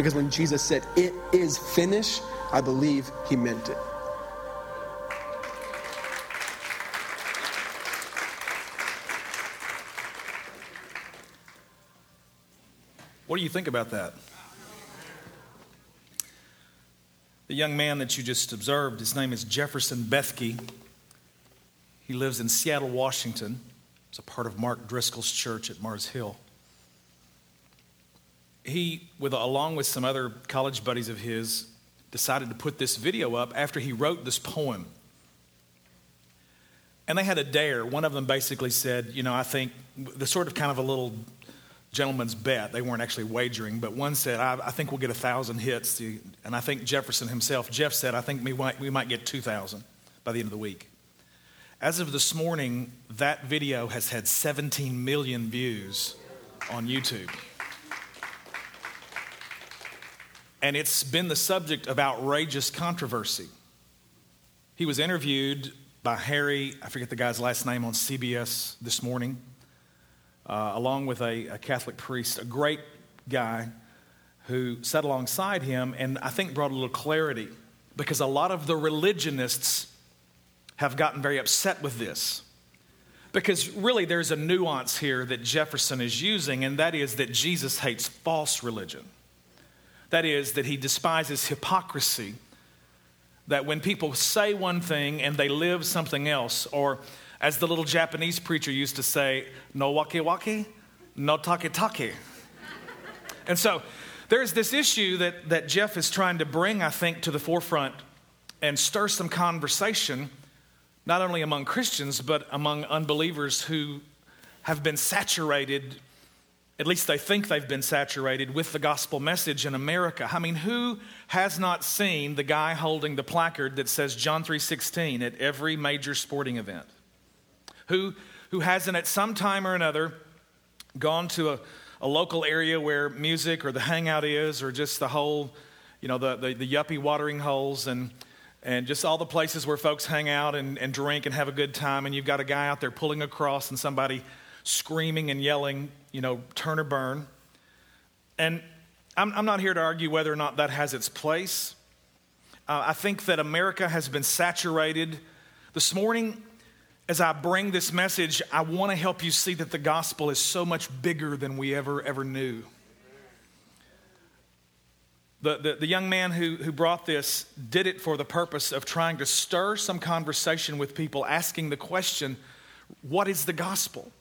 Because when Jesus said, It is finished, I believe he meant it. What do you think about that? The young man that you just observed, his name is Jefferson Bethke. He lives in Seattle, Washington. It's a part of Mark Driscoll's church at Mars Hill. He, with, along with some other college buddies of his, decided to put this video up after he wrote this poem. And they had a dare. One of them basically said, You know, I think the sort of kind of a little gentleman's bet. They weren't actually wagering, but one said, I, I think we'll get a thousand hits. And I think Jefferson himself, Jeff said, I think we might, we might get 2,000 by the end of the week. As of this morning, that video has had 17 million views on YouTube. And it's been the subject of outrageous controversy. He was interviewed by Harry, I forget the guy's last name, on CBS this morning uh, along with a, a Catholic priest, a great guy who sat alongside him and I think brought a little clarity because a lot of the religionists have gotten very upset with this. Because really, there's a nuance here that Jefferson is using, and that is that Jesus hates false religion. That is, that he despises hypocrisy. That when people say one thing and they live something else, or as the little Japanese preacher used to say, no wake wake, no take take. and so there's this issue that, that Jeff is trying to bring, I think, to the forefront and stir some conversation, not only among Christians, but among unbelievers who have been saturated, at least they think they've been saturated with the gospel message in America. I mean, who has not seen the guy holding the placard that says John 3:16 at every major sporting event? who, who hasn't at some time or another gone to a, a local area where music or the hangout is, or just the whole, you know, the, the, the yuppie watering holes and, and just all the places where folks hang out and, and drink and have a good time, and you've got a guy out there pulling across and somebody screaming and yelling, you know, turn or burn. And I'm, I'm not here to argue whether or not that has its place. Uh, I think that America has been saturated. This morning, as I bring this message, I want to help you see that the gospel is so much bigger than we ever, ever knew. The, the, the, young man who, who brought this did it for the purpose of trying to stir some conversation with people, asking the question, What is the gospel?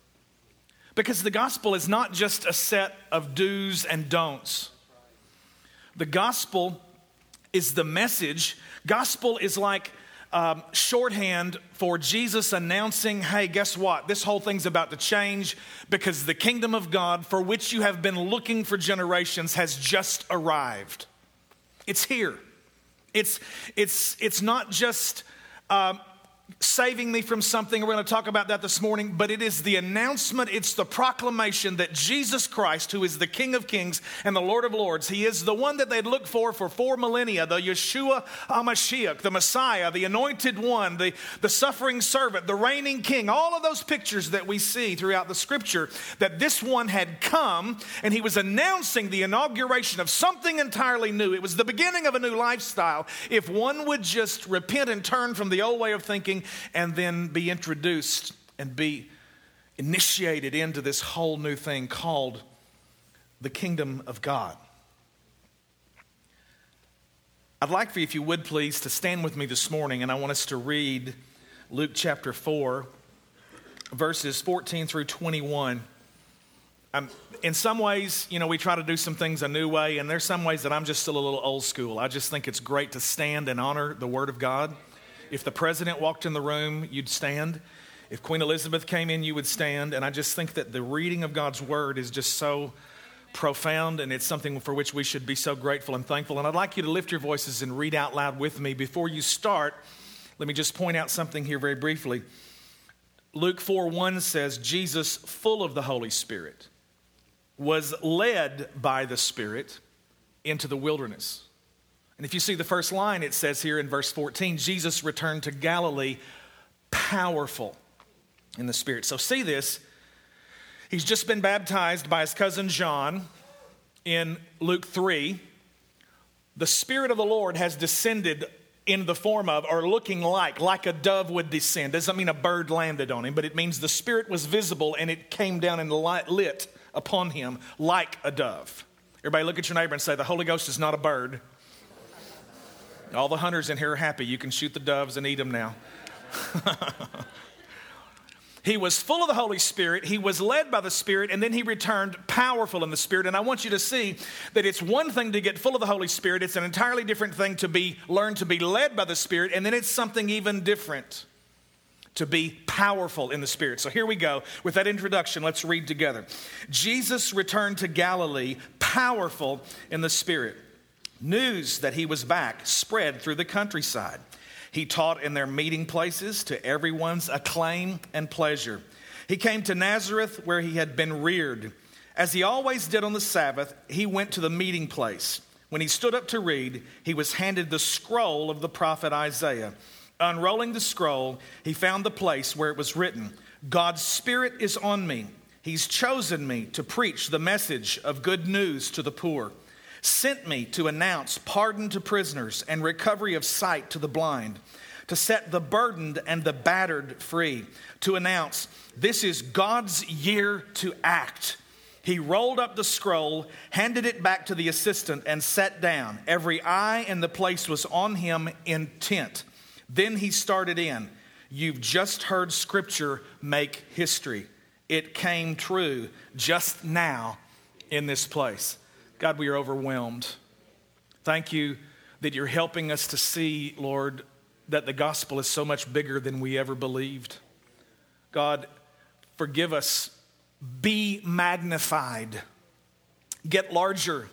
Because the gospel is not just a set of do's and don'ts. The gospel is the message. Gospel is like um, shorthand for Jesus announcing, hey, guess what? This whole thing's about to change because the kingdom of God, for which you have been looking for generations, has just arrived. It's here. It's, it's, it's not just um, saving me from something. We're going to talk about that this morning, but it is the announcement, it's the proclamation that Jesus Christ, who is the King of Kings and the Lord of Lords, He is the one that they'd looked for for four millennia, the Yeshua HaMashiach, the Messiah, the anointed one, the, the suffering servant, the reigning king, all of those pictures that we see throughout the scripture, that this one had come and He was announcing the inauguration of something entirely new. It was the beginning of a new lifestyle. If one would just repent and turn from the old way of thinking, and then be introduced and be initiated into this whole new thing called the kingdom of God. I'd like for you, if you would please, to stand with me this morning, and I want us to read Luke chapter 4, verses 14 through 21. Um, in some ways, you know, we try to do some things a new way, and there's some ways that I'm just still a little old school. I just think it's great to stand and honor the Word of God. If the president walked in the room, you'd stand. If Queen Elizabeth came in, you would stand. And I just think that the reading of God's word is just so profound and it's something for which we should be so grateful and thankful. And I'd like you to lift your voices and read out loud with me. Before you start, let me just point out something here very briefly. Luke 4 1 says, Jesus, full of the Holy Spirit, was led by the Spirit into the wilderness and if you see the first line, it says here in verse 14 Jesus returned to Galilee powerful in the Spirit. So see this. He's just been baptized by his cousin John in Luke 3. the Spirit of the Lord has descended in the form of or looking like, like a dove would descend. Doesn't mean a bird landed on him, but it means the Spirit was visible and it came down and light lit upon him like a dove. Everybody look at your neighbor and say, The Holy Ghost is not a bird. All the hunters in here are happy. You can shoot the doves and eat them now. He was full of the Holy Spirit. He was led by the Spirit, and then he returned powerful in the Spirit. And I want you to see that it's one thing to get full of the Holy Spirit, it's an entirely different thing to be learn to be led by the Spirit, and then it's something even different to be powerful in the Spirit. So here we go. With that introduction, let's read together. Jesus returned to Galilee powerful in the Spirit. News that he was back spread through the countryside. He taught in their meeting places to everyone's acclaim and pleasure. He came to Nazareth where he had been reared. As he always did on the Sabbath, he went to the meeting place. When he stood up to read, he was handed the scroll of the prophet Isaiah. Unrolling the scroll, he found the place where it was written God's Spirit is on me. He's chosen me to preach the message of good news to the poor sent me to announce pardon to prisoners and recovery of sight to the blind, to set the burdened and the battered free, to announce this is God's year to act. He rolled up the scroll, handed it back to the assistant, and sat down. Every eye in the place was on him intent. Then he started in. You've just heard scripture make history. It came true just now in this place. God, we are overwhelmed. Thank you that you're helping us to see, Lord, that the gospel is so much bigger than we ever believed. God, forgive us. Be magnified. Get larger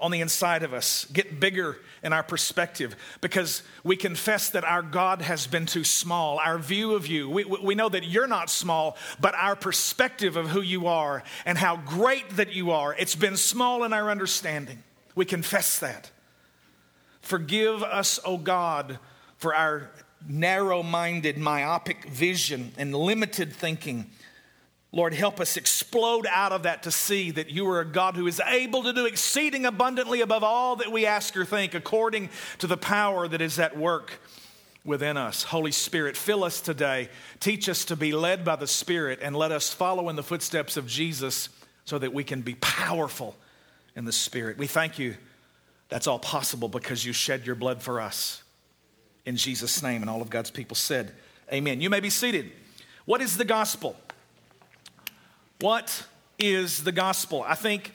on the inside of us, get bigger in our perspective because we confess that our God has been too small. Our view of you, we, we know that you're not small, but our perspective of who you are and how great that you are, it's been small in our understanding. We confess that. Forgive us, O oh God, for our narrow minded, myopic vision and limited thinking Lord, help us explode out of that to see that you are a God who is able to do exceeding abundantly above all that we ask or think, according to the power that is at work within us. Holy Spirit, fill us today. Teach us to be led by the Spirit and let us follow in the footsteps of Jesus so that we can be powerful in the Spirit. We thank you. That's all possible because you shed your blood for us. In Jesus' name, and all of God's people said, Amen. You may be seated. What is the gospel? What is the gospel? I think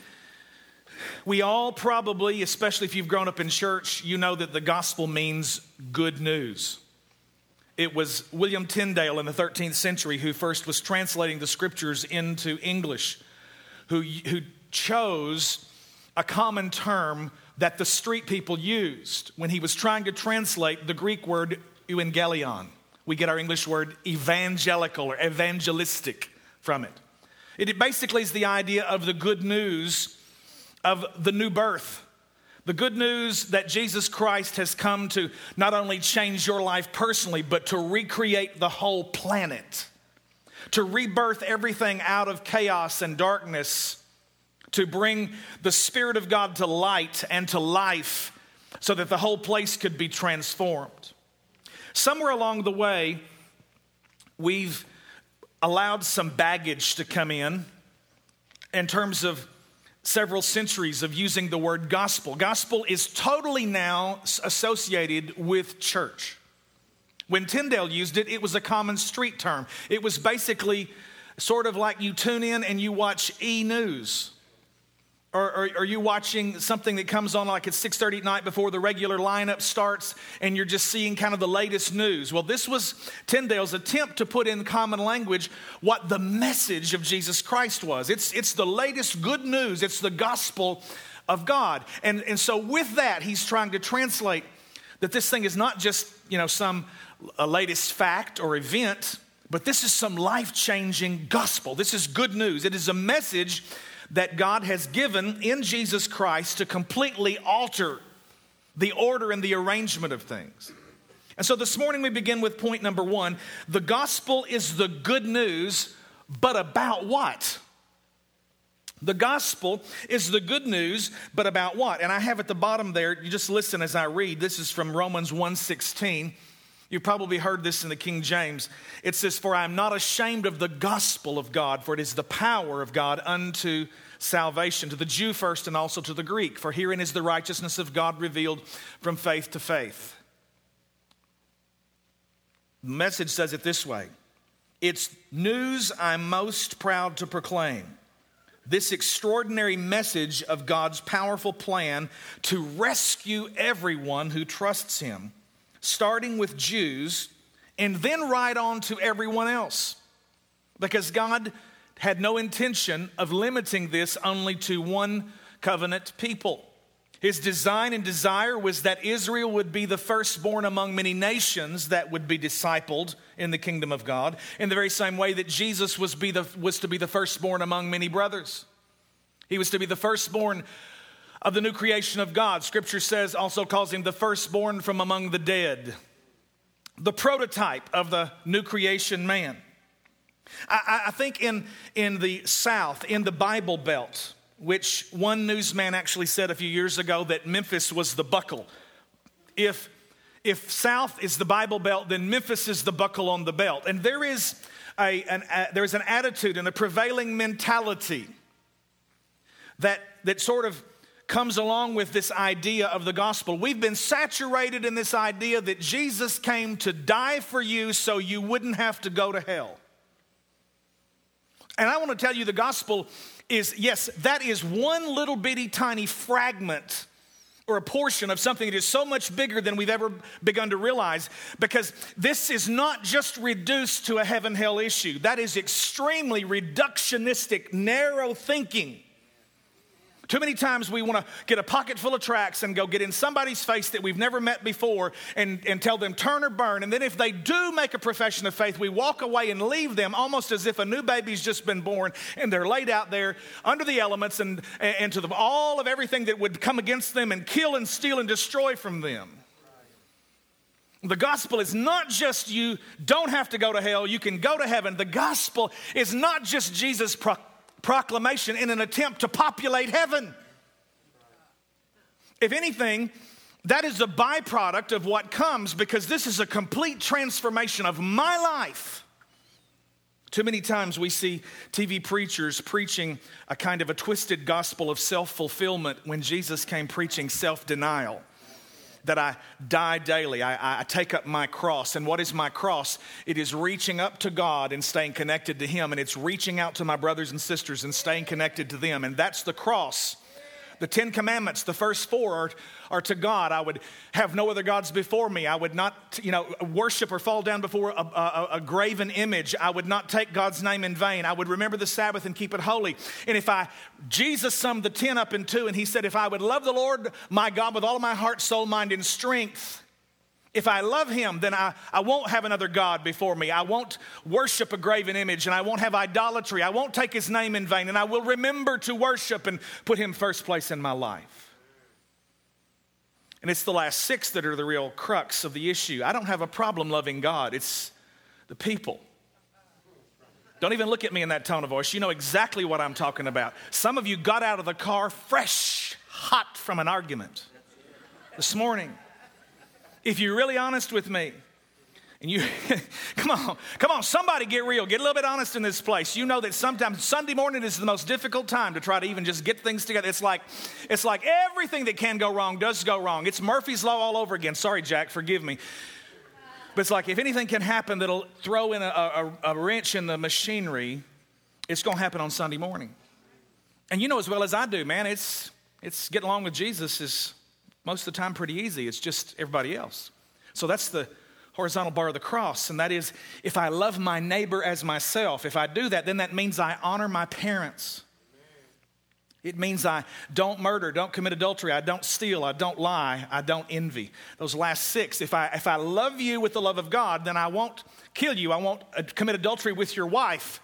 we all probably, especially if you've grown up in church, you know that the gospel means good news. It was William Tyndale in the 13th century who first was translating the scriptures into English, who, who chose a common term that the street people used when he was trying to translate the Greek word evangelion. We get our English word evangelical or evangelistic from it. It basically is the idea of the good news of the new birth. The good news that Jesus Christ has come to not only change your life personally, but to recreate the whole planet, to rebirth everything out of chaos and darkness, to bring the Spirit of God to light and to life so that the whole place could be transformed. Somewhere along the way, we've allowed some baggage to come in in terms of several centuries of using the word gospel. Gospel is totally now associated with church. When Tyndale used it, it was a common street term. It was basically sort of like you tune in and you watch e news or, or, are you watching something that comes on like at 6.30 at night before the regular lineup starts and you're just seeing kind of the latest news? Well, this was Tyndale's attempt to put in common language what the message of Jesus Christ was. It's, it's the latest good news. It's the gospel of God. And, and so with that, he's trying to translate that this thing is not just, you know, some latest fact or event, but this is some life-changing gospel. This is good news. It is a message that God has given in Jesus Christ to completely alter the order and the arrangement of things. And so this morning we begin with point number one the gospel is the good news, but about what? The gospel is the good news, but about what? And I have at the bottom there, you just listen as I read. This is from Romans 1:16. You've probably heard this in the King James. It says, For I am not ashamed of the gospel of God, for it is the power of God unto salvation, to the Jew first and also to the Greek. For herein is the righteousness of God revealed from faith to faith. The message says it this way It's news I'm most proud to proclaim this extraordinary message of God's powerful plan to rescue everyone who trusts Him, starting with Jews and then right on to everyone else. Because God had no intention of limiting this only to one covenant people. His design and desire was that Israel would be the firstborn among many nations that would be discipled in the kingdom of God, in the very same way that Jesus was, be the, was to be the firstborn among many brothers. He was to be the firstborn of the new creation of God. Scripture says, also calls him the firstborn from among the dead, the prototype of the new creation man. I, I think in, in the South, in the Bible Belt, which one newsman actually said a few years ago that Memphis was the buckle. If, if South is the Bible Belt, then Memphis is the buckle on the belt. And there is a, an, a, there's an attitude and a prevailing mentality that, that sort of comes along with this idea of the gospel. We've been saturated in this idea that Jesus came to die for you so you wouldn't have to go to hell. And I want to tell you the gospel is, yes, that is one little bitty tiny fragment or a portion of something that is so much bigger than we've ever begun to realize because this is not just reduced to a heaven hell issue. That is extremely reductionistic, narrow thinking. Too many times we want to get a pocket full of tracks and go get in somebody's face that we've never met before and, and tell them turn or burn. And then if they do make a profession of faith, we walk away and leave them almost as if a new baby's just been born and they're laid out there under the elements and, and to the, all of everything that would come against them and kill and steal and destroy from them. The gospel is not just you don't have to go to hell, you can go to heaven. The gospel is not just Jesus' proclamation in an attempt to populate heaven. If anything, that is a byproduct of what comes because this is a complete transformation of my life. Too many times we see TV preachers preaching a kind of a twisted gospel of self fulfillment when Jesus came preaching self denial that I die daily. I, I, take up my cross. And what is my cross? It is reaching up to God and staying connected to Him. And it's reaching out to my brothers and sisters and staying connected to them. And that's the cross the Ten Commandments, the first four are, are to God. I would have no other gods before me. I would not, you know, worship or fall down before a, a, a, graven image. I would not take God's name in vain. I would remember the Sabbath and keep it holy. And if I, Jesus summed the ten up in two, and he said, if I would love the Lord my God with all my heart, soul, mind, and strength, if I love him, then I, I won't have another God before me. I won't worship a graven image and I won't have idolatry. I won't take his name in vain and I will remember to worship and put him first place in my life. And it's the last six that are the real crux of the issue. I don't have a problem loving God, it's the people. Don't even look at me in that tone of voice. You know exactly what I'm talking about. Some of you got out of the car fresh, hot from an argument this morning if you're really honest with me, and you, come on, come on, somebody get real. Get a little bit honest in this place. You know that sometimes Sunday morning is the most difficult time to try to even just get things together. It's like, it's like everything that can go wrong does go wrong. It's Murphy's Law all over again. Sorry, Jack, forgive me. But it's like if anything can happen that'll throw in a, a, a wrench in the machinery, it's going to happen on Sunday morning. And you know as well as I do, man, it's, it's getting along with Jesus is most of the time pretty easy. It's just everybody else. So that's the horizontal bar of the cross. And that is if I love my neighbor as myself, if I do that, then that means I honor my parents. It means I don't murder, don't commit adultery, I don't steal, I don't lie, I don't envy. Those last six, if I, if I love you with the love of God, then I won't kill you, I won't uh, commit adultery with your wife,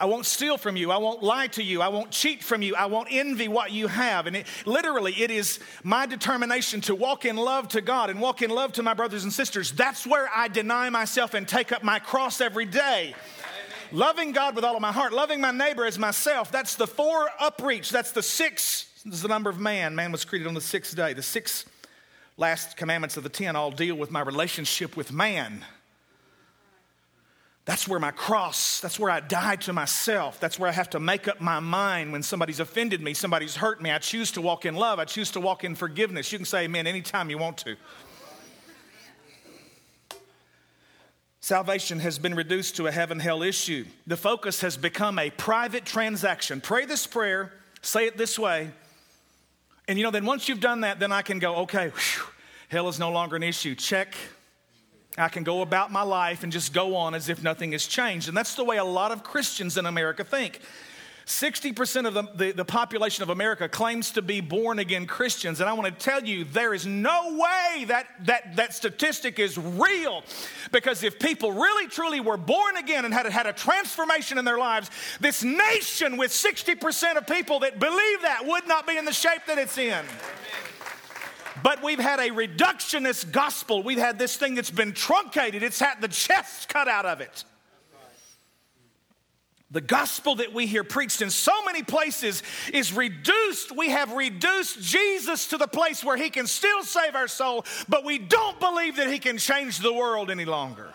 I won't steal from you. I won't lie to you. I won't cheat from you. I won't envy what you have. And it, literally, it is my determination to walk in love to God and walk in love to my brothers and sisters. That's where I deny myself and take up my cross every day. Loving God with all of my heart, loving my neighbor as myself. That's the four upreach. That's the six, this is the number of man. Man was created on the sixth day. The six last commandments of the ten all deal with my relationship with man. That's where my cross, that's where I die to myself. That's where I have to make up my mind when somebody's offended me, somebody's hurt me. I choose to walk in love. I choose to walk in forgiveness. You can say amen anytime you want to. Salvation has been reduced to a heaven hell issue. The focus has become a private transaction. Pray this prayer, say it this way, and you know, then once you've done that, then I can go, okay, whew, hell is no longer an issue. Check, I can go about my life and just go on as if nothing has changed. And that's the way a lot of Christians in America think. 60% of the, the, the, population of America claims to be born again Christians. And I want to tell you, there is no way that, that that statistic is real. Because if people really truly were born again and had, had a transformation in their lives, this nation with 60% of people that believe that would not be in the shape that it's in. But we've had a reductionist gospel. We've had this thing that's been truncated, it's had the chest cut out of it. The gospel that we hear preached in so many places is reduced. We have reduced Jesus to the place where he can still save our soul, but we don't believe that he can change the world any longer.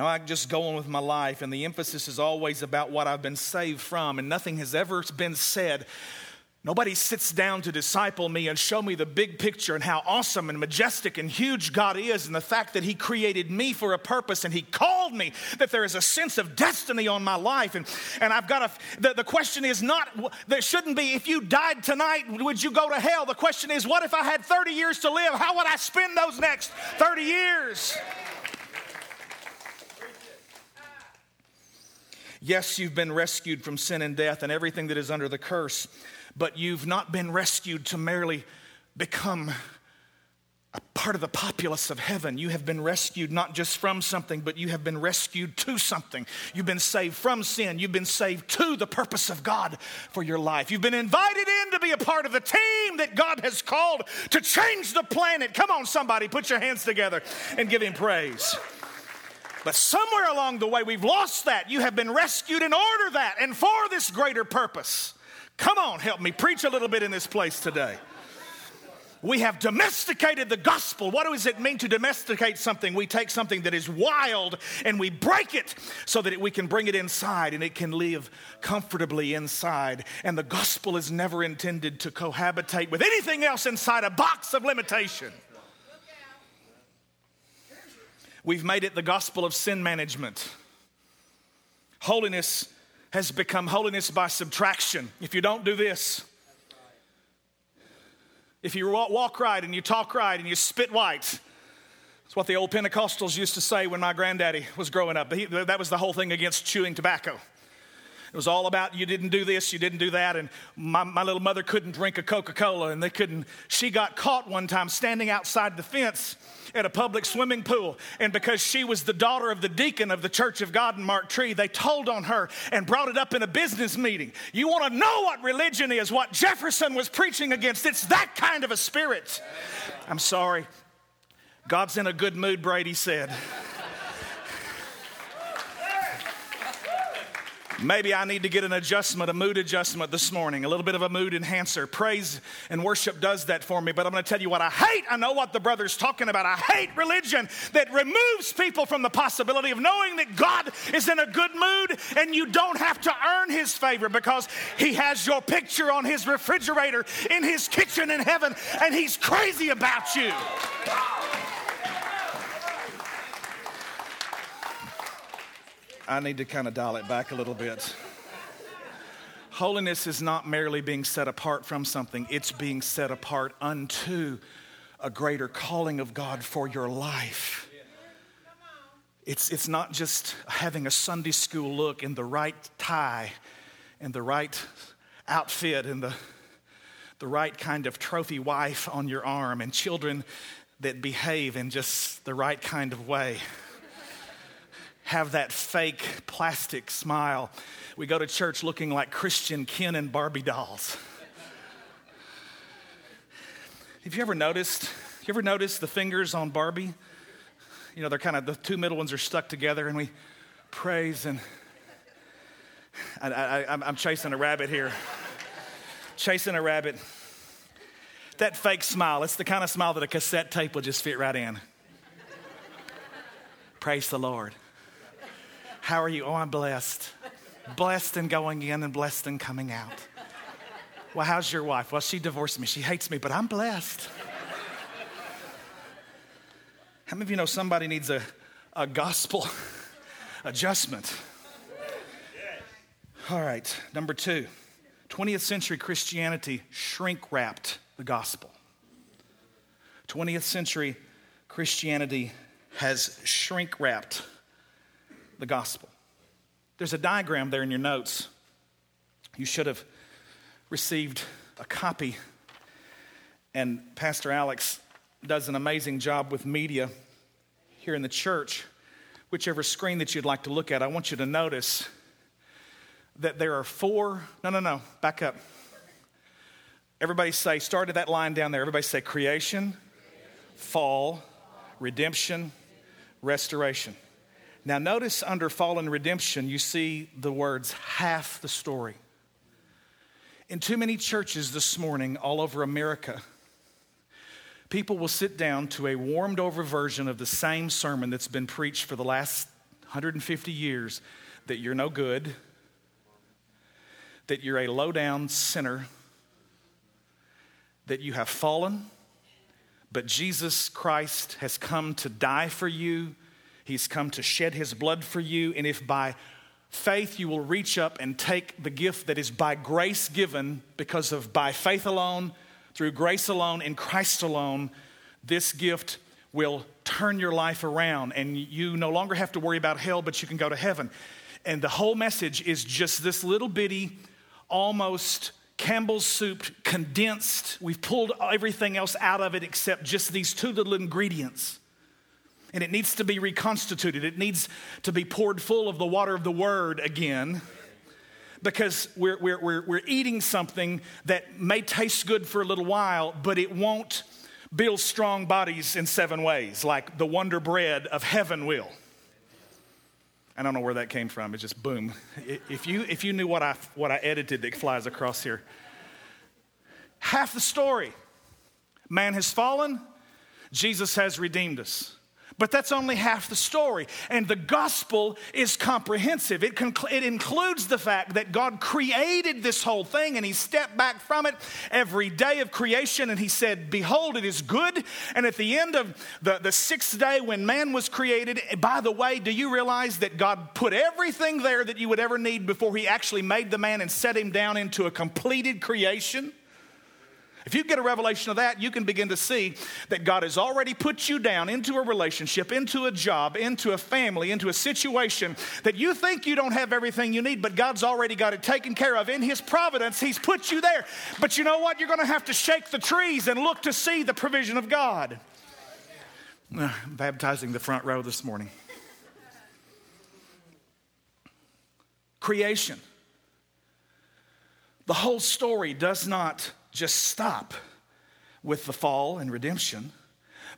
Now, I just go on with my life, and the emphasis is always about what I've been saved from, and nothing has ever been said. Nobody sits down to disciple me and show me the big picture and how awesome and majestic and huge God is, and the fact that He created me for a purpose and He called me, that there is a sense of destiny on my life. And, and I've got a, the, the question is not, there shouldn't be, if you died tonight, would you go to hell? The question is, what if I had 30 years to live? How would I spend those next 30 years? Yes, you've been rescued from sin and death and everything that is under the curse, but you've not been rescued to merely become a part of the populace of heaven. You have been rescued not just from something, but you have been rescued to something. You've been saved from sin. You've been saved to the purpose of God for your life. You've been invited in to be a part of the team that God has called to change the planet. Come on, somebody, put your hands together and give Him praise. But somewhere along the way, we've lost that. You have been rescued in order that and for this greater purpose. Come on, help me preach a little bit in this place today. We have domesticated the gospel. What does it mean to domesticate something? We take something that is wild and we break it so that we can bring it inside and it can live comfortably inside. And the gospel is never intended to cohabitate with anything else inside a box of limitation. We've made it the gospel of sin management. Holiness has become holiness by subtraction. If you don't do this, if you walk right and you talk right and you spit white, that's what the old Pentecostals used to say when my granddaddy was growing up. He, that was the whole thing against chewing tobacco. It was all about you didn't do this, you didn't do that. And my, my little mother couldn't drink a Coca Cola, and they couldn't. She got caught one time standing outside the fence at a public swimming pool. And because she was the daughter of the deacon of the Church of God in Marked Tree, they told on her and brought it up in a business meeting. You want to know what religion is, what Jefferson was preaching against? It's that kind of a spirit. I'm sorry. God's in a good mood, Brady said. Maybe I need to get an adjustment, a mood adjustment this morning, a little bit of a mood enhancer. Praise and worship does that for me. But I'm going to tell you what I hate. I know what the brother's talking about. I hate religion that removes people from the possibility of knowing that God is in a good mood and you don't have to earn his favor because he has your picture on his refrigerator in his kitchen in heaven and he's crazy about you. I need to kind of dial it back a little bit. Holiness is not merely being set apart from something, it's being set apart unto a greater calling of God for your life. It's, it's not just having a Sunday school look in the right tie and the right outfit and the, the right kind of trophy wife on your arm and children that behave in just the right kind of way have that fake plastic smile. We go to church looking like Christian Ken and Barbie dolls. Have you ever noticed? You ever noticed the fingers on Barbie? you know, they're kind of, the two middle ones are stuck together and we praise and I, I'm chasing a rabbit here. chasing a rabbit. That fake smile, it's the kind of smile that a cassette tape will just fit right in. Praise the Lord. How are you? Oh, I'm blessed. Blessed and going in and blessed and coming out. Well, how's your wife? Well, she divorced me. She hates me, but I'm blessed. How many of you know somebody needs a, a gospel adjustment? All right, number two 20th century Christianity shrink wrapped the gospel. 20th century Christianity has shrink wrapped the gospel. There's a diagram there in your notes. You should have received a copy. And Pastor Alex does an amazing job with media here in the church. Whichever screen that you'd like to look at, I want you to notice that there are four. No, no, no, back up. Everybody say, started that line down there. Everybody say creation, fall, redemption, restoration. Now, notice under fallen redemption, you see the words half the story. In too many churches this morning, all over America, people will sit down to a warmed over version of the same sermon that's been preached for the last 150 years that you're no good, that you're a low down sinner, that you have fallen, but Jesus Christ has come to die for you. He's come to shed his blood for you. And if by faith you will reach up and take the gift that is by grace given because of by faith alone, through grace alone, in Christ alone, this gift will turn your life around and you no longer have to worry about hell, but you can go to heaven. And the whole message is just this little bitty, almost Campbell's soup condensed. We've pulled everything else out of it except just these two little ingredients and it needs to be reconstituted. It needs to be poured full of the water of the word again because we're, we're, we're, we're eating something that may taste good for a little while, but it won't build strong bodies in seven ways like the wonder bread of heaven will. I don't know where that came from. It's just boom. If you, if you knew what I, what I edited that flies across here, half the story man has fallen, Jesus has redeemed us. But that's only half the story. And the gospel is comprehensive. It, it includes the fact that God created this whole thing and He stepped back from it every day of creation and He said, Behold, it is good. And at the end of the, the sixth day when man was created, by the way, do you realize that God put everything there that you would ever need before He actually made the man and set him down into a completed creation? If you get a revelation of that, you can begin to see that God has already put you down into a relationship, into a job, into a family, into a situation that you think you don't have everything you need, but God's already got it taken care of. In His providence, He's put you there. But you know what? You're going to have to shake the trees and look to see the provision of God. Uh, baptizing the front row this morning. Creation. The whole story does not just stop with the fall and redemption,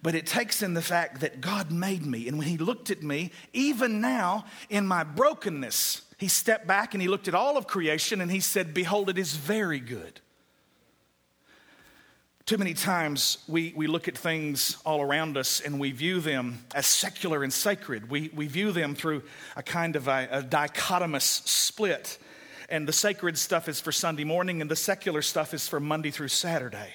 but it takes in the fact that God made me. And when He looked at me, even now in my brokenness, He stepped back and He looked at all of creation and He said, Behold, it is very good. Too many times we, we look at things all around us and we view them as secular and sacred. We, we view them through a kind of a, a dichotomous split and the sacred stuff is for Sunday morning, and the secular stuff is for Monday through Saturday.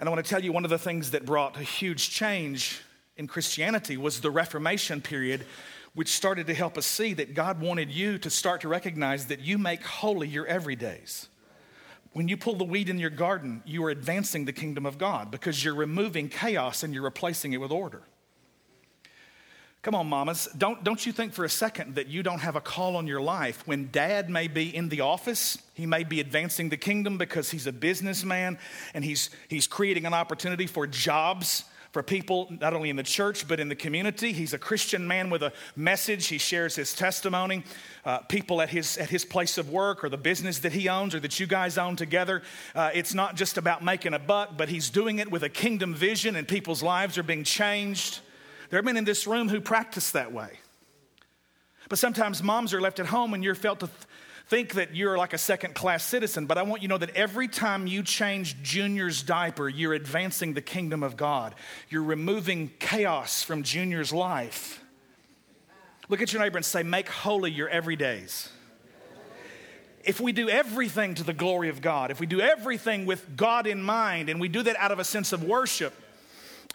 And I want to tell you one of the things that brought a huge change in Christianity was the Reformation period, which started to help us see that God wanted you to start to recognize that you make holy your everydays. When you pull the weed in your garden, you are advancing the kingdom of God because you're removing chaos and you're replacing it with order. Come on, mamas. Don't, don't you think for a second that you don't have a call on your life when dad may be in the office, he may be advancing the kingdom because he's a businessman and he's, he's creating an opportunity for jobs for people not only in the church but in the community. He's a Christian man with a message. He shares his testimony. Uh, people at his at his place of work or the business that he owns or that you guys own together. Uh, it's not just about making a buck, but he's doing it with a kingdom vision, and people's lives are being changed. There are men in this room who practice that way. But sometimes moms are left at home and you're felt to th- think that you're like a second class citizen. But I want you to know that every time you change Junior's diaper, you're advancing the kingdom of God. You're removing chaos from Junior's life. Look at your neighbor and say, Make holy your everydays if we do everything to the glory of God, if we do everything with God in mind, and we do that out of a sense of worship,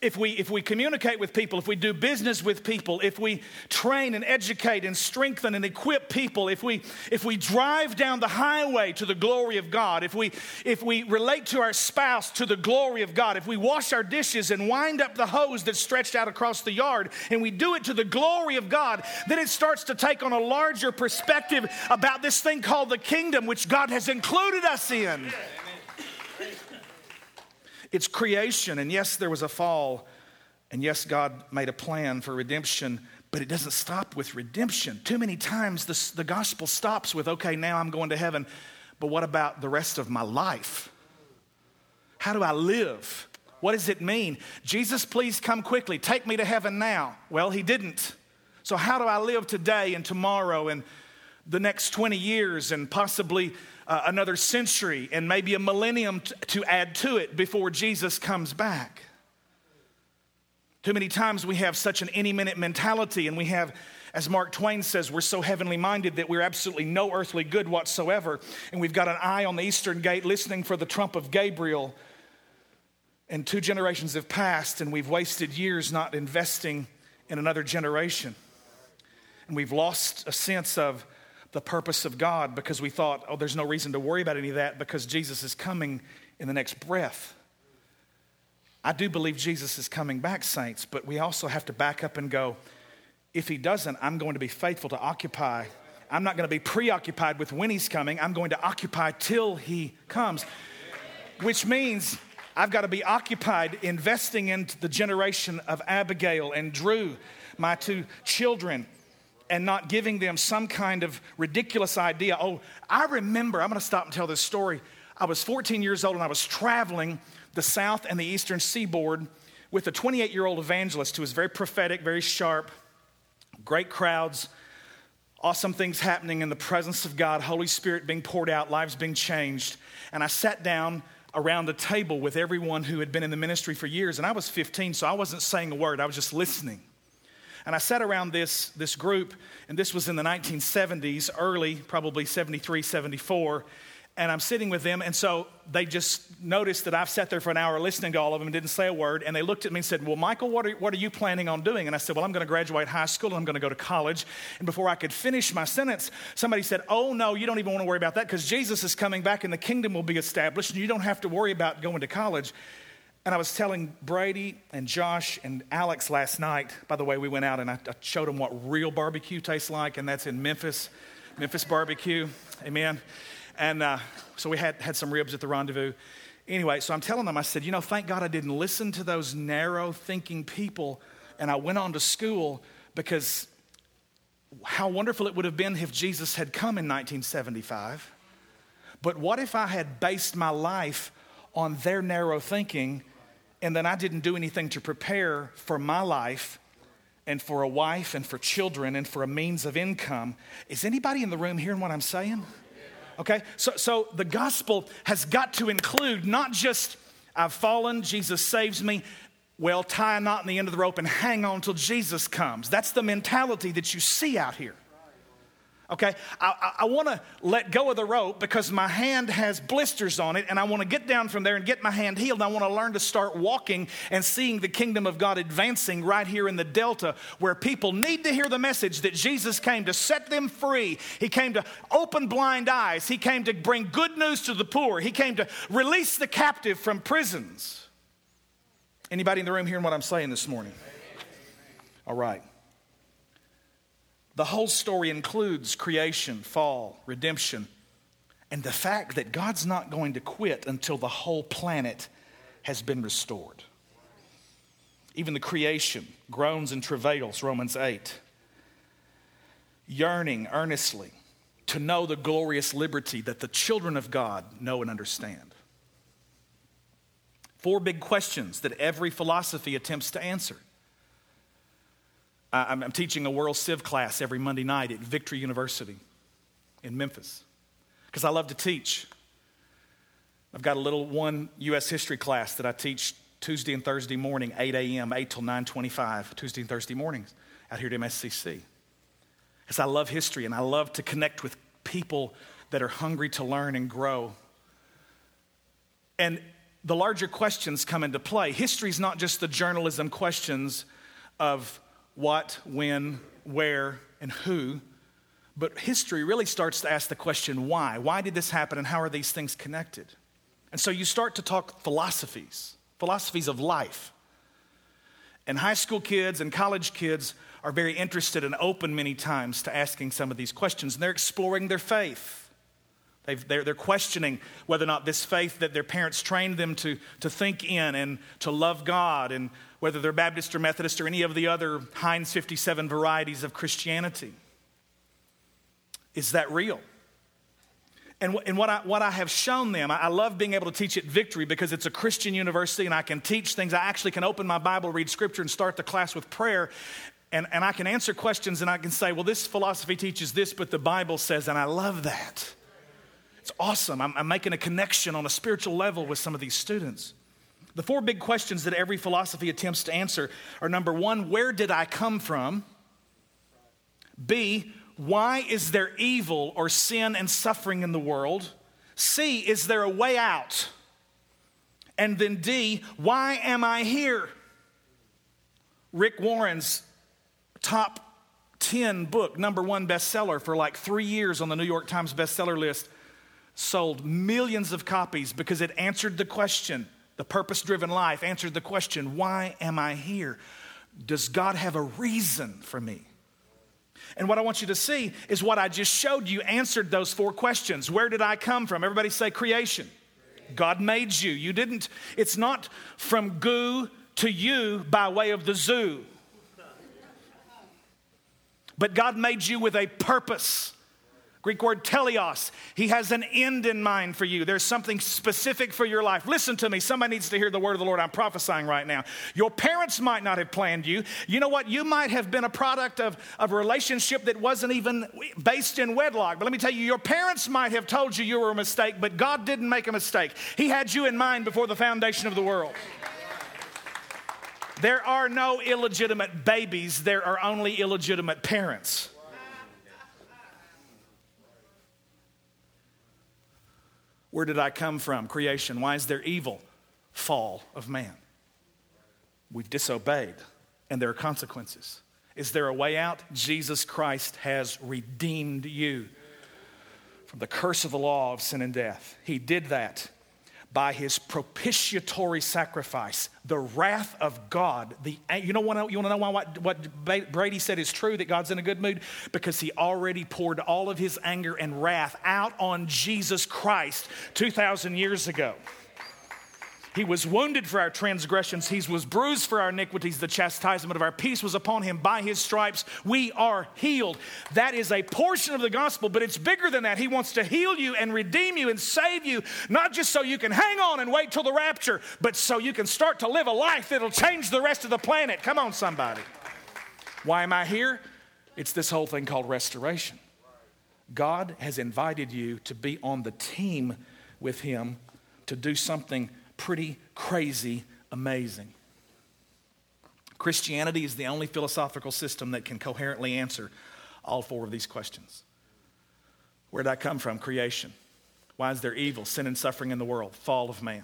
if we, if we communicate with people, if we do business with people, if we train and educate and strengthen and equip people, if we, if we drive down the highway to the glory of God, if we, if we relate to our spouse to the glory of God, if we wash our dishes and wind up the hose that's stretched out across the yard and we do it to the glory of God, then it starts to take on a larger perspective about this thing called the kingdom, which God has included us in. It's creation. And yes, there was a fall. And yes, God made a plan for redemption, but it doesn't stop with redemption. Too many times the, the gospel stops with, okay, now I'm going to heaven, but what about the rest of my life? How do I live? What does it mean? Jesus, please come quickly. Take me to heaven now. Well, he didn't. So, how do I live today and tomorrow and the next 20 years and possibly uh, another century and maybe a millennium t- to add to it before Jesus comes back. Too many times we have such an any minute mentality, and we have, as Mark Twain says, we're so heavenly minded that we're absolutely no earthly good whatsoever. And we've got an eye on the eastern gate listening for the trump of Gabriel. And two generations have passed, and we've wasted years not investing in another generation. And we've lost a sense of the purpose of God because we thought, oh, there's no reason to worry about any of that because Jesus is coming in the next breath. I do believe Jesus is coming back, saints, but we also have to back up and go, if he doesn't, I'm going to be faithful to occupy. I'm not going to be preoccupied with when he's coming. I'm going to occupy till he comes, which means I've got to be occupied investing into the generation of Abigail and Drew, my two children and not giving them some kind of ridiculous idea. Oh, I remember, I'm to stop and tell this story. I was 14 years old and I was traveling the south and the eastern seaboard with a 28 year old evangelist who was very prophetic, very sharp, great crowds, awesome things happening in the presence of God, Holy Spirit being poured out, lives being changed. And I sat down around a table with everyone who had been in the ministry for years. And I was 15, so I wasn't saying a word, I was just listening. And I sat around this, this group, and this was in the 1970s, early, probably 73, 74. And I'm sitting with them, and so they just noticed that I've sat there for an hour listening to all of them and didn't say a word. And they looked at me and said, Well, Michael, what are, what are you planning on doing? And I said, Well, I'm going to graduate high school and I'm going to go to college. And before I could finish my sentence, somebody said, Oh, no, you don't even want to worry about that because Jesus is coming back and the kingdom will be established, and you don't have to worry about going to college. And I was telling Brady and Josh and Alex last night, by the way, we went out and I, showed them what real barbecue tastes like, and that's in Memphis, Memphis barbecue. Amen. And uh, so we had, had some ribs at the rendezvous. Anyway, so I'm telling them, I said, you know, thank God I didn't listen to those narrow thinking people and I went on to school because how wonderful it would have been if Jesus had come in 1975. But what if I had based my life on their narrow thinking and then I didn't do anything to prepare for my life and for a wife and for children and for a means of income. Is anybody in the room hearing what I'm saying? Okay, so, so the gospel has got to include not just I've fallen, Jesus saves me. Well, tie a knot in the end of the rope and hang on till Jesus comes. That's the mentality that you see out here. Okay, I, I, I want to let go of the rope because my hand has blisters on it, and I want to get down from there and get my hand healed. I want to learn to start walking and seeing the kingdom of God advancing right here in the Delta, where people need to hear the message that Jesus came to set them free. He came to open blind eyes. He came to bring good news to the poor. He came to release the captive from prisons. Anybody in the room hearing what I'm saying this morning? All right. The whole story includes creation, fall, redemption, and the fact that God's not going to quit until the whole planet has been restored. Even the creation groans and travails, Romans 8, yearning earnestly to know the glorious liberty that the children of God know and understand. Four big questions that every philosophy attempts to answer I'm, I'm teaching a World Civ class every Monday night at Victory University in Memphis because I love to teach. I've got a little one U.S. history class that I teach Tuesday and Thursday morning, 8 a.m., 8 till 9.25, Tuesday and Thursday mornings out here at MSCC. Because I love history and I love to connect with people that are hungry to learn and grow. And the larger questions come into play. History is not just the journalism questions of what, when, where, and who, but history really starts to ask the question why? Why did this happen and how are these things connected? And so you start to talk philosophies, philosophies of life. And high school kids and college kids are very interested and open many times to asking some of these questions, and they're exploring their faith. they are they're questioning whether or not this faith that their parents trained them to, to think in and to love God, and whether they're Baptist or Methodist or any of the other Heinz 57 varieties of Christianity. Is that real? And, and what, I, what I have shown them, I, I love being able to teach at Victory because it's a Christian university and I can teach things. I actually can open my Bible, read scripture, and start the class with prayer. And, and I can answer questions and I can say, well, this philosophy teaches this, but the Bible says, and I love that. It's awesome. I'm, I'm making a connection on a spiritual level with some of these students. The four big questions that every philosophy attempts to answer are number one, where did I come from? B, why is there evil or sin and suffering in the world? C, is there a way out? And then D, why am I here? Rick Warren's top 10 book, number one bestseller for like three years on the New York Times bestseller list, sold millions of copies because it answered the question, the purpose driven life answered the question, why am I here? Does God have a reason for me? And what I want you to see is what I just showed you answered those four questions. Where did I come from? Everybody say creation. God made you. You didn't, it's not from goo to you by way of the zoo. But God made you with a purpose. Greek word teleos. He has an end in mind for you. There's something specific for your life. Listen to me. Somebody needs to hear the word of the Lord. I'm prophesying right now. Your parents might not have planned you. You know what? You might have been a product of, of a relationship that wasn't even based in wedlock. But let me tell you, your parents might have told you you were a mistake, but God didn't make a mistake. He had you in mind before the foundation of the world. There are no illegitimate babies, there are only illegitimate parents. Where did I come from? Creation. Why is there evil? Fall of man. We've disobeyed, and there are consequences. Is there a way out? Jesus Christ has redeemed you from the curse of the law of sin and death. He did that by his propitiatory sacrifice, the wrath of God. The, you, know what, you want to know why what, what Brady said is true, that God's in a good mood? Because he already poured all of his anger and wrath out on Jesus Christ 2,000 years ago. He was wounded for our transgressions, he was bruised for our iniquities. The chastisement of our peace was upon him. By his stripes, we are healed. That is a portion of the gospel, but it's bigger than that. He wants to heal you and redeem you and save you, not just so you can hang on and wait till the rapture, but so you can start to live a life that'll change the rest of the planet. Come on, somebody. Why am I here? It's this whole thing called restoration. God has invited you to be on the team with Him to do something pretty crazy amazing. Christianity is the only philosophical system that can coherently answer all four of these questions. Where did I come from? Creation. Why is there evil, sin, and suffering in the world? Fall of man.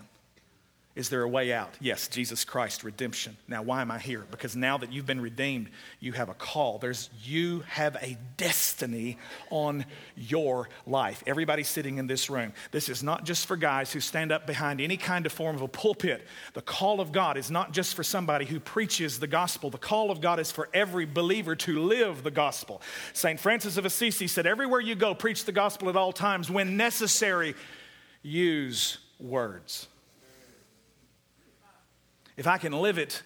Is there a way out? Yes, Jesus Christ, redemption. Now, why am I here? Because now that you've been redeemed, you have a call. There's you have a destiny on your life. Everybody sitting in this room. This is not just for guys who stand up behind any kind of form of a pulpit. The call of God is not just for somebody who preaches the gospel. The call of God is for every believer to live the gospel. St. Francis of Assisi said, Everywhere you go, preach the gospel at all times. When necessary, use words. If I can live it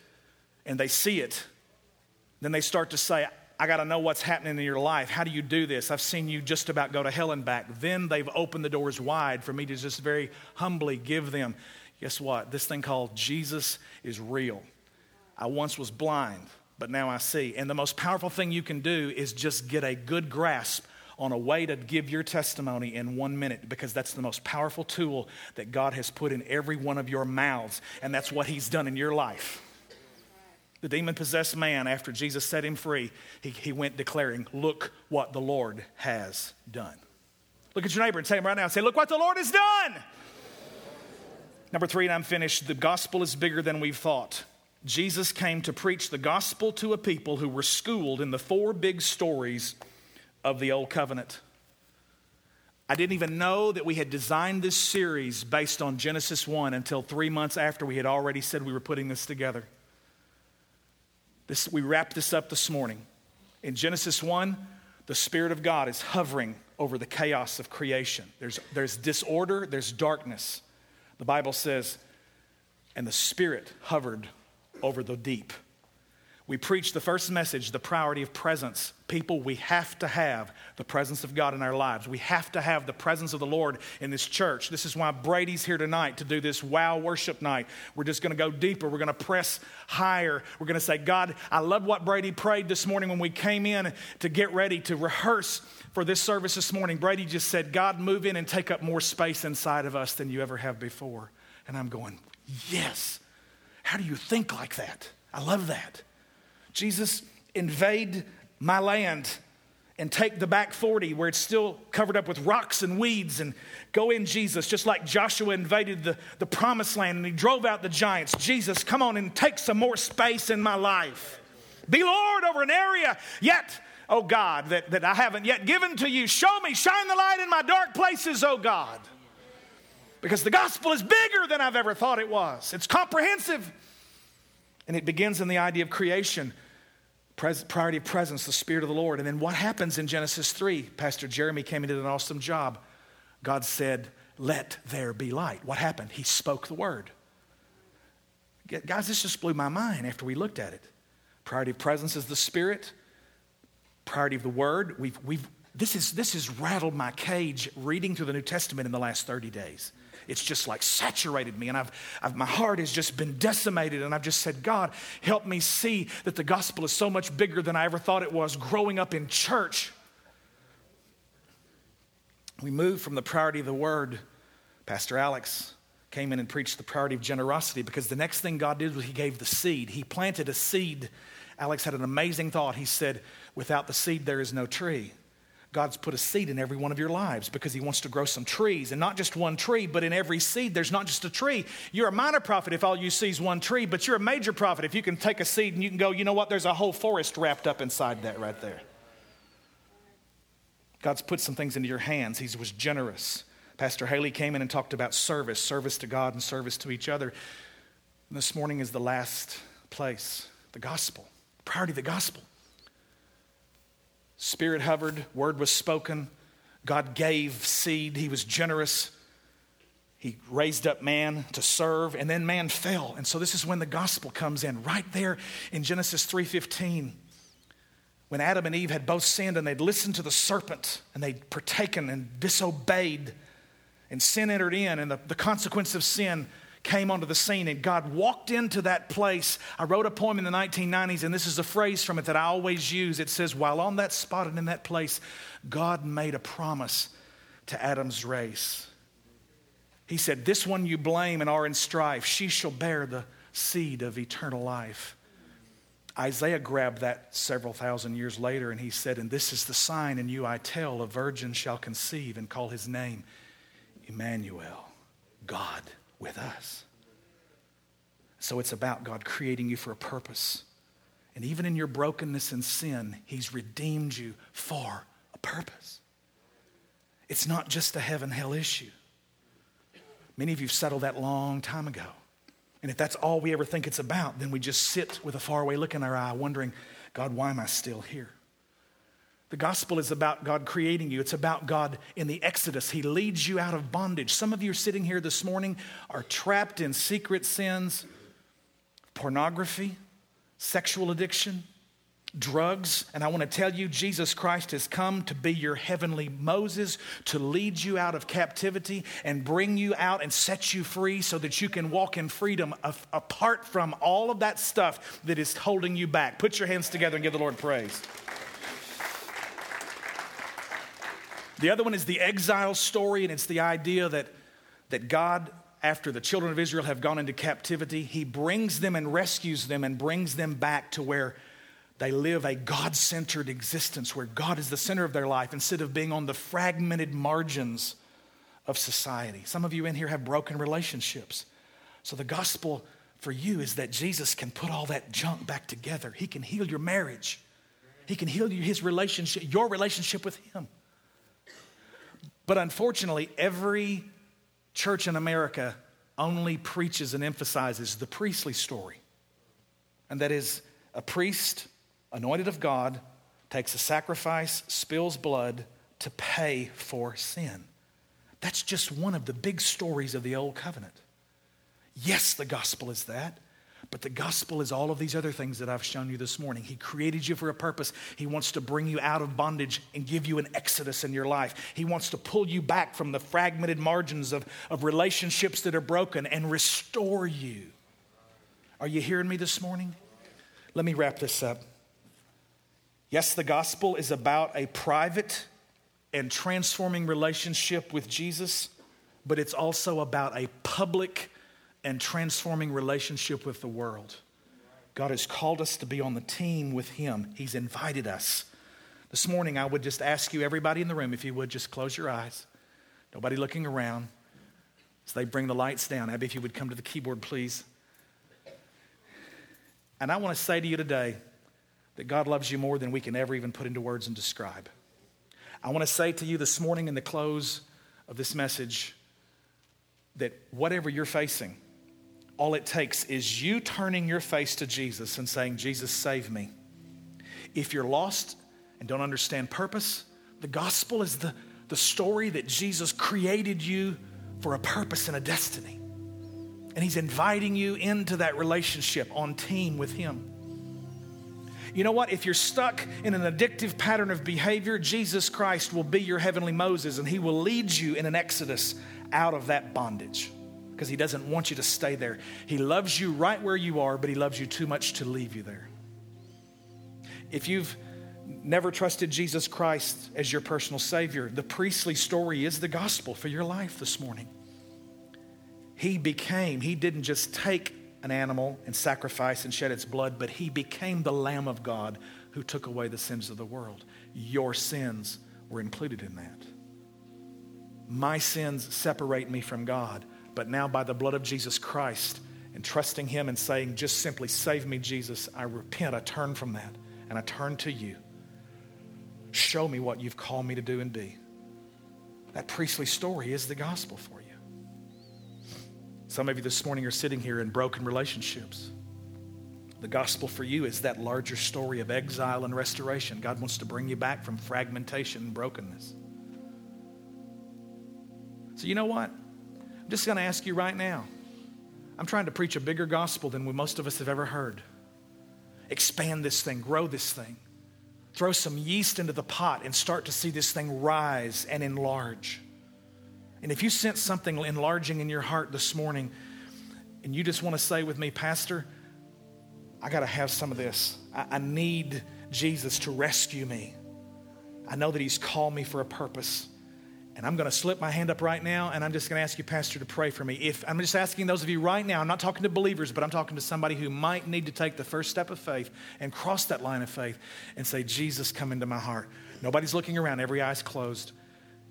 and they see it, then they start to say, I got to know what's happening in your life. How do you do this? I've seen you just about go to hell and back. Then they've opened the doors wide for me to just very humbly give them guess what? This thing called Jesus is real. I once was blind, but now I see. And the most powerful thing you can do is just get a good grasp on a way to give your testimony in one minute because that's the most powerful tool that God has put in every one of your mouths, and that's what He's done in your life. The demon possessed man, after Jesus set him free, he, he went declaring, Look what the Lord has done. Look at your neighbor and say him right now, say, Look what the Lord has done. Number three, and I'm finished. The gospel is bigger than we've thought. Jesus came to preach the gospel to a people who were schooled in the four big stories of the Old Covenant. I didn't even know that we had designed this series based on Genesis 1 until three months after we had already said we were putting this together. This, we wrapped this up this morning. In Genesis 1, the Spirit of God is hovering over the chaos of creation. There's, there's disorder, there's darkness. The Bible says, and the Spirit hovered over the deep. We preach the first message, the priority of presence. People, we have to have the presence of God in our lives. We have to have the presence of the Lord in this church. This is why Brady's here tonight to do this wow worship night. We're just going to go deeper. We're going to press higher. We're going to say, God, I love what Brady prayed this morning when we came in to get ready to rehearse for this service this morning. Brady just said, God, move in and take up more space inside of us than you ever have before. And I'm going, yes. How do you think like that? I love that. Jesus, invade my land and take the back 40 where it's still covered up with rocks and weeds and go in, Jesus, just like Joshua invaded the, the promised land and he drove out the giants. Jesus, come on and take some more space in my life. Be Lord over an area yet, oh God, that, that I haven't yet given to you. Show me, shine the light in my dark places, oh God. Because the gospel is bigger than I've ever thought it was, it's comprehensive. And it begins in the idea of creation Pres- priority of presence, the Spirit of the Lord. And then what happens in Genesis 3? Pastor Jeremy came and did an awesome job. God said, Let there be light. What happened? He spoke the word. Guys, this just blew my mind after we looked at it. Priority of presence is the Spirit, priority of the word. We've, we've, this, is, this has rattled my cage reading through the New Testament in the last 30 days it's just like saturated me. And I've, I've, my heart has just been decimated. And I've just said, God, help me see that the gospel is so much bigger than I ever thought it was growing up in church. We moved from the priority of the word. Pastor Alex came in and preached the priority of generosity because the next thing God did was He gave the seed. He planted a seed. Alex had an amazing thought. He said, Without the seed, there is no tree. God's put a seed in every one of your lives because He wants to grow some trees. And not just one tree, but in every seed, there's not just a tree. You're a minor prophet if all you see is one tree, but you're a major prophet if you can take a seed and you can go, you know what, there's a whole forest wrapped up inside that right there. God's put some things into your hands. He was generous. Pastor Haley came in and talked about service, service to God and service to each other. And this morning is the last place, the gospel, priority of the gospel. Spirit hovered, word was spoken. God gave seed. He was generous. He raised up man to serve, and then man fell. And so this is when the gospel comes in, right there in Genesis 3:15. When Adam and Eve had both sinned and they'd listened to the serpent and they'd partaken and disobeyed, and sin entered in, and the, the consequence of sin came onto the scene and God walked into that place. I wrote a poem in the 1990s, and this is a phrase from it that I always use. It says, While on that spot and in that place, God made a promise to Adam's race. He said, This one you blame and are in strife, she shall bear the seed of eternal life. Isaiah grabbed that several thousand years later and he said, And this is the sign in you I tell, a virgin shall conceive and call his name Emmanuel, God with us. So it's about God creating you for a purpose. And even in your brokenness and sin, He's redeemed you for a purpose. It's not just a heaven hell issue. Many of you have settled that long time ago. And if that's all we ever think it's about, then we just sit with a faraway look in our eye, wondering, God, why am I still here? The gospel is about God creating you. It's about God in the Exodus. He leads you out of bondage. Some of you are sitting here this morning are trapped in secret sins, pornography, sexual addiction, drugs. And I want to tell you, Jesus Christ has come to be your heavenly Moses, to lead you out of captivity and bring you out and set you free so that you can walk in freedom apart from all of that stuff that is holding you back. Put your hands together and give the Lord praise. The other one is the exile story, and it's the idea that, that God after the children of Israel have gone into captivity, he brings them and rescues them and brings them back to where they live a God centered existence where God is the center of their life instead of being on the fragmented margins of society. Some of you in here have broken relationships. So the gospel for you is that Jesus can put all that junk back together. He can heal your marriage. He can heal you his relationship, your relationship with him. But unfortunately, every church in America only preaches and emphasizes the priestly story. And that is a priest anointed of God, takes a sacrifice, spills blood to pay for sin. That's just one of the big stories of the Old Covenant. Yes, the gospel is that, but the gospel is all of these other things that I've shown you this morning. He created you for a purpose. He wants to bring you out of bondage and give you an exodus in your life. He wants to pull you back from the fragmented margins of, of relationships that are broken and restore you. Are you hearing me this morning? Let me wrap this up. Yes, the gospel is about a private and transforming relationship with Jesus, but it's also about a public and transforming relationship with the world. God has called us to be on the team with Him, He's invited us. This morning, I would just ask you, everybody in the room, if you would just close your eyes, nobody looking around, as they bring the lights down. Abby, if you would come to the keyboard, please. And I want to say to you today, that God loves you more than we can ever even put into words and describe. I want to say to you this morning in the close of this message that whatever you're facing, all it takes is you turning your face to Jesus and saying, Jesus, save me. If you're lost and don't understand purpose, the gospel is the, the story that Jesus created you for a purpose and a destiny. And He's inviting you into that relationship on team with Him. You know what? If you're stuck in an addictive pattern of behavior, Jesus Christ will be your heavenly Moses and he will lead you in an exodus out of that bondage because he doesn't want you to stay there. He loves you right where you are, but he loves you too much to leave you there. If you've never trusted Jesus Christ as your personal Savior, the priestly story is the gospel for your life this morning. He became, he didn't just take an animal and sacrifice and shed its blood, but he became the Lamb of God who took away the sins of the world. Your sins were included in that. My sins separate me from God, but now by the blood of Jesus Christ and trusting him and saying, just simply, save me, Jesus, I repent, I turn from that, and I turn to you. Show me what you've called me to do and be. That priestly story is the gospel for you. Some of you this morning are sitting here in broken relationships. The gospel for you is that larger story of exile and restoration. God wants to bring you back from fragmentation and brokenness. So, you know what? I'm just going to ask you right now. I'm trying to preach a bigger gospel than we most of us have ever heard. Expand this thing, grow this thing. Throw some yeast into the pot and start to see this thing rise and enlarge. And if you sense something enlarging in your heart this morning, and you just want to say with me, Pastor, I got to have some of this. I, I, need Jesus to rescue me. I know that He's called me for a purpose. And I'm going to slip my hand up right now, and I'm just going to ask you, Pastor, to pray for me. If I'm just asking those of you right now, I'm not talking to believers, but I'm talking to somebody who might need to take the first step of faith and cross that line of faith and say, Jesus, come into my heart. Nobody's looking around, every eye's closed.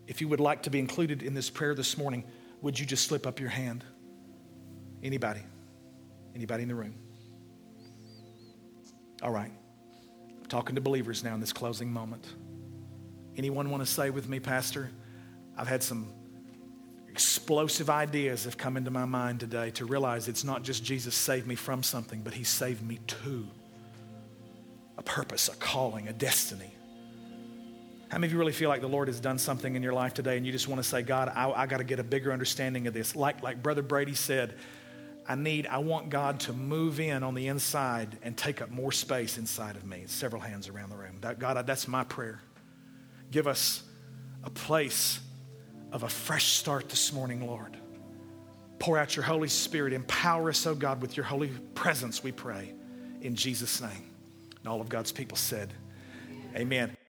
If you would like to be included in this prayer this morning, would you just slip up your hand? Anybody? Anybody in the room? All right. I'm talking to believers now in this closing moment. Anyone want to say with me, Pastor? I've had some explosive ideas have come into my mind today to realize it's not just Jesus saved me from something, but he saved me to a purpose, a calling, a destiny. How many of you really feel like the Lord has done something in your life today and you just want to say, God, I, I got to get a bigger understanding of this? Like, like Brother Brady said, I need, I want God to move in on the inside and take up more space inside of me. Several hands around the room. That, God, that's my prayer. Give us a place of a fresh start this morning, Lord. Pour out your Holy Spirit. Empower us, oh God, with your holy presence, we pray. In Jesus' name. And all of God's people said, Amen.